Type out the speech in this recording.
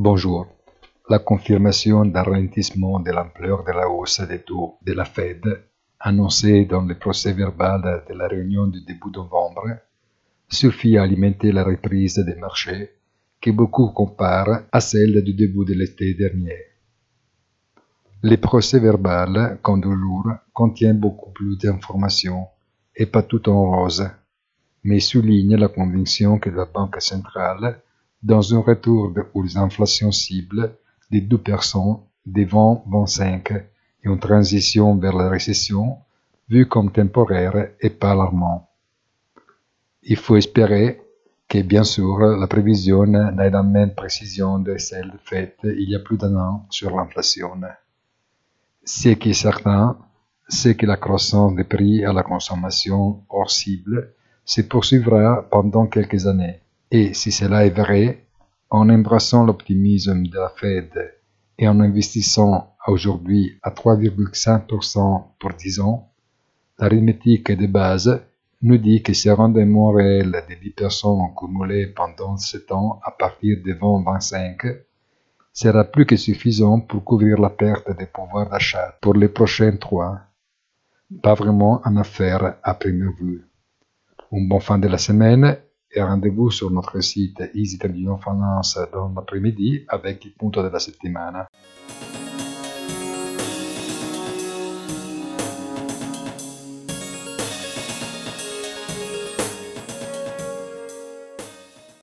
Bonjour. La confirmation d'un ralentissement de l'ampleur de la hausse des taux de la Fed, annoncée dans le procès verbal de la réunion du début novembre, suffit à alimenter la reprise des marchés que beaucoup comparent à celle du début de l'été dernier. Le procès verbal, comme toujours, contient beaucoup plus d'informations et pas tout en rose, mais souligne la conviction que la Banque centrale dans un retour aux inflations cibles de 2% devant 25 et une transition vers la récession vue comme temporaire et pas alarmant. Il faut espérer que, bien sûr, la prévision n'ait la même précision de celle faite il y a plus d'un an sur l'inflation. Ce qui est certain, c'est que la croissance des prix à la consommation hors cible se poursuivra pendant quelques années et si cela est vrai, en embrassant l'optimisme de la Fed et en investissant aujourd'hui à 3,5% pour 10 ans, l'arithmétique de base nous dit que ce rendement réel de 10% cumulé pendant ce temps à partir de 2025 sera plus que suffisant pour couvrir la perte de pouvoir d'achat pour les prochains trois. Pas vraiment en affaire à première vue. Un bon fin de la semaine rendez-vous sur notre site Easy Finance dans l'après-midi avec il punto della settimana.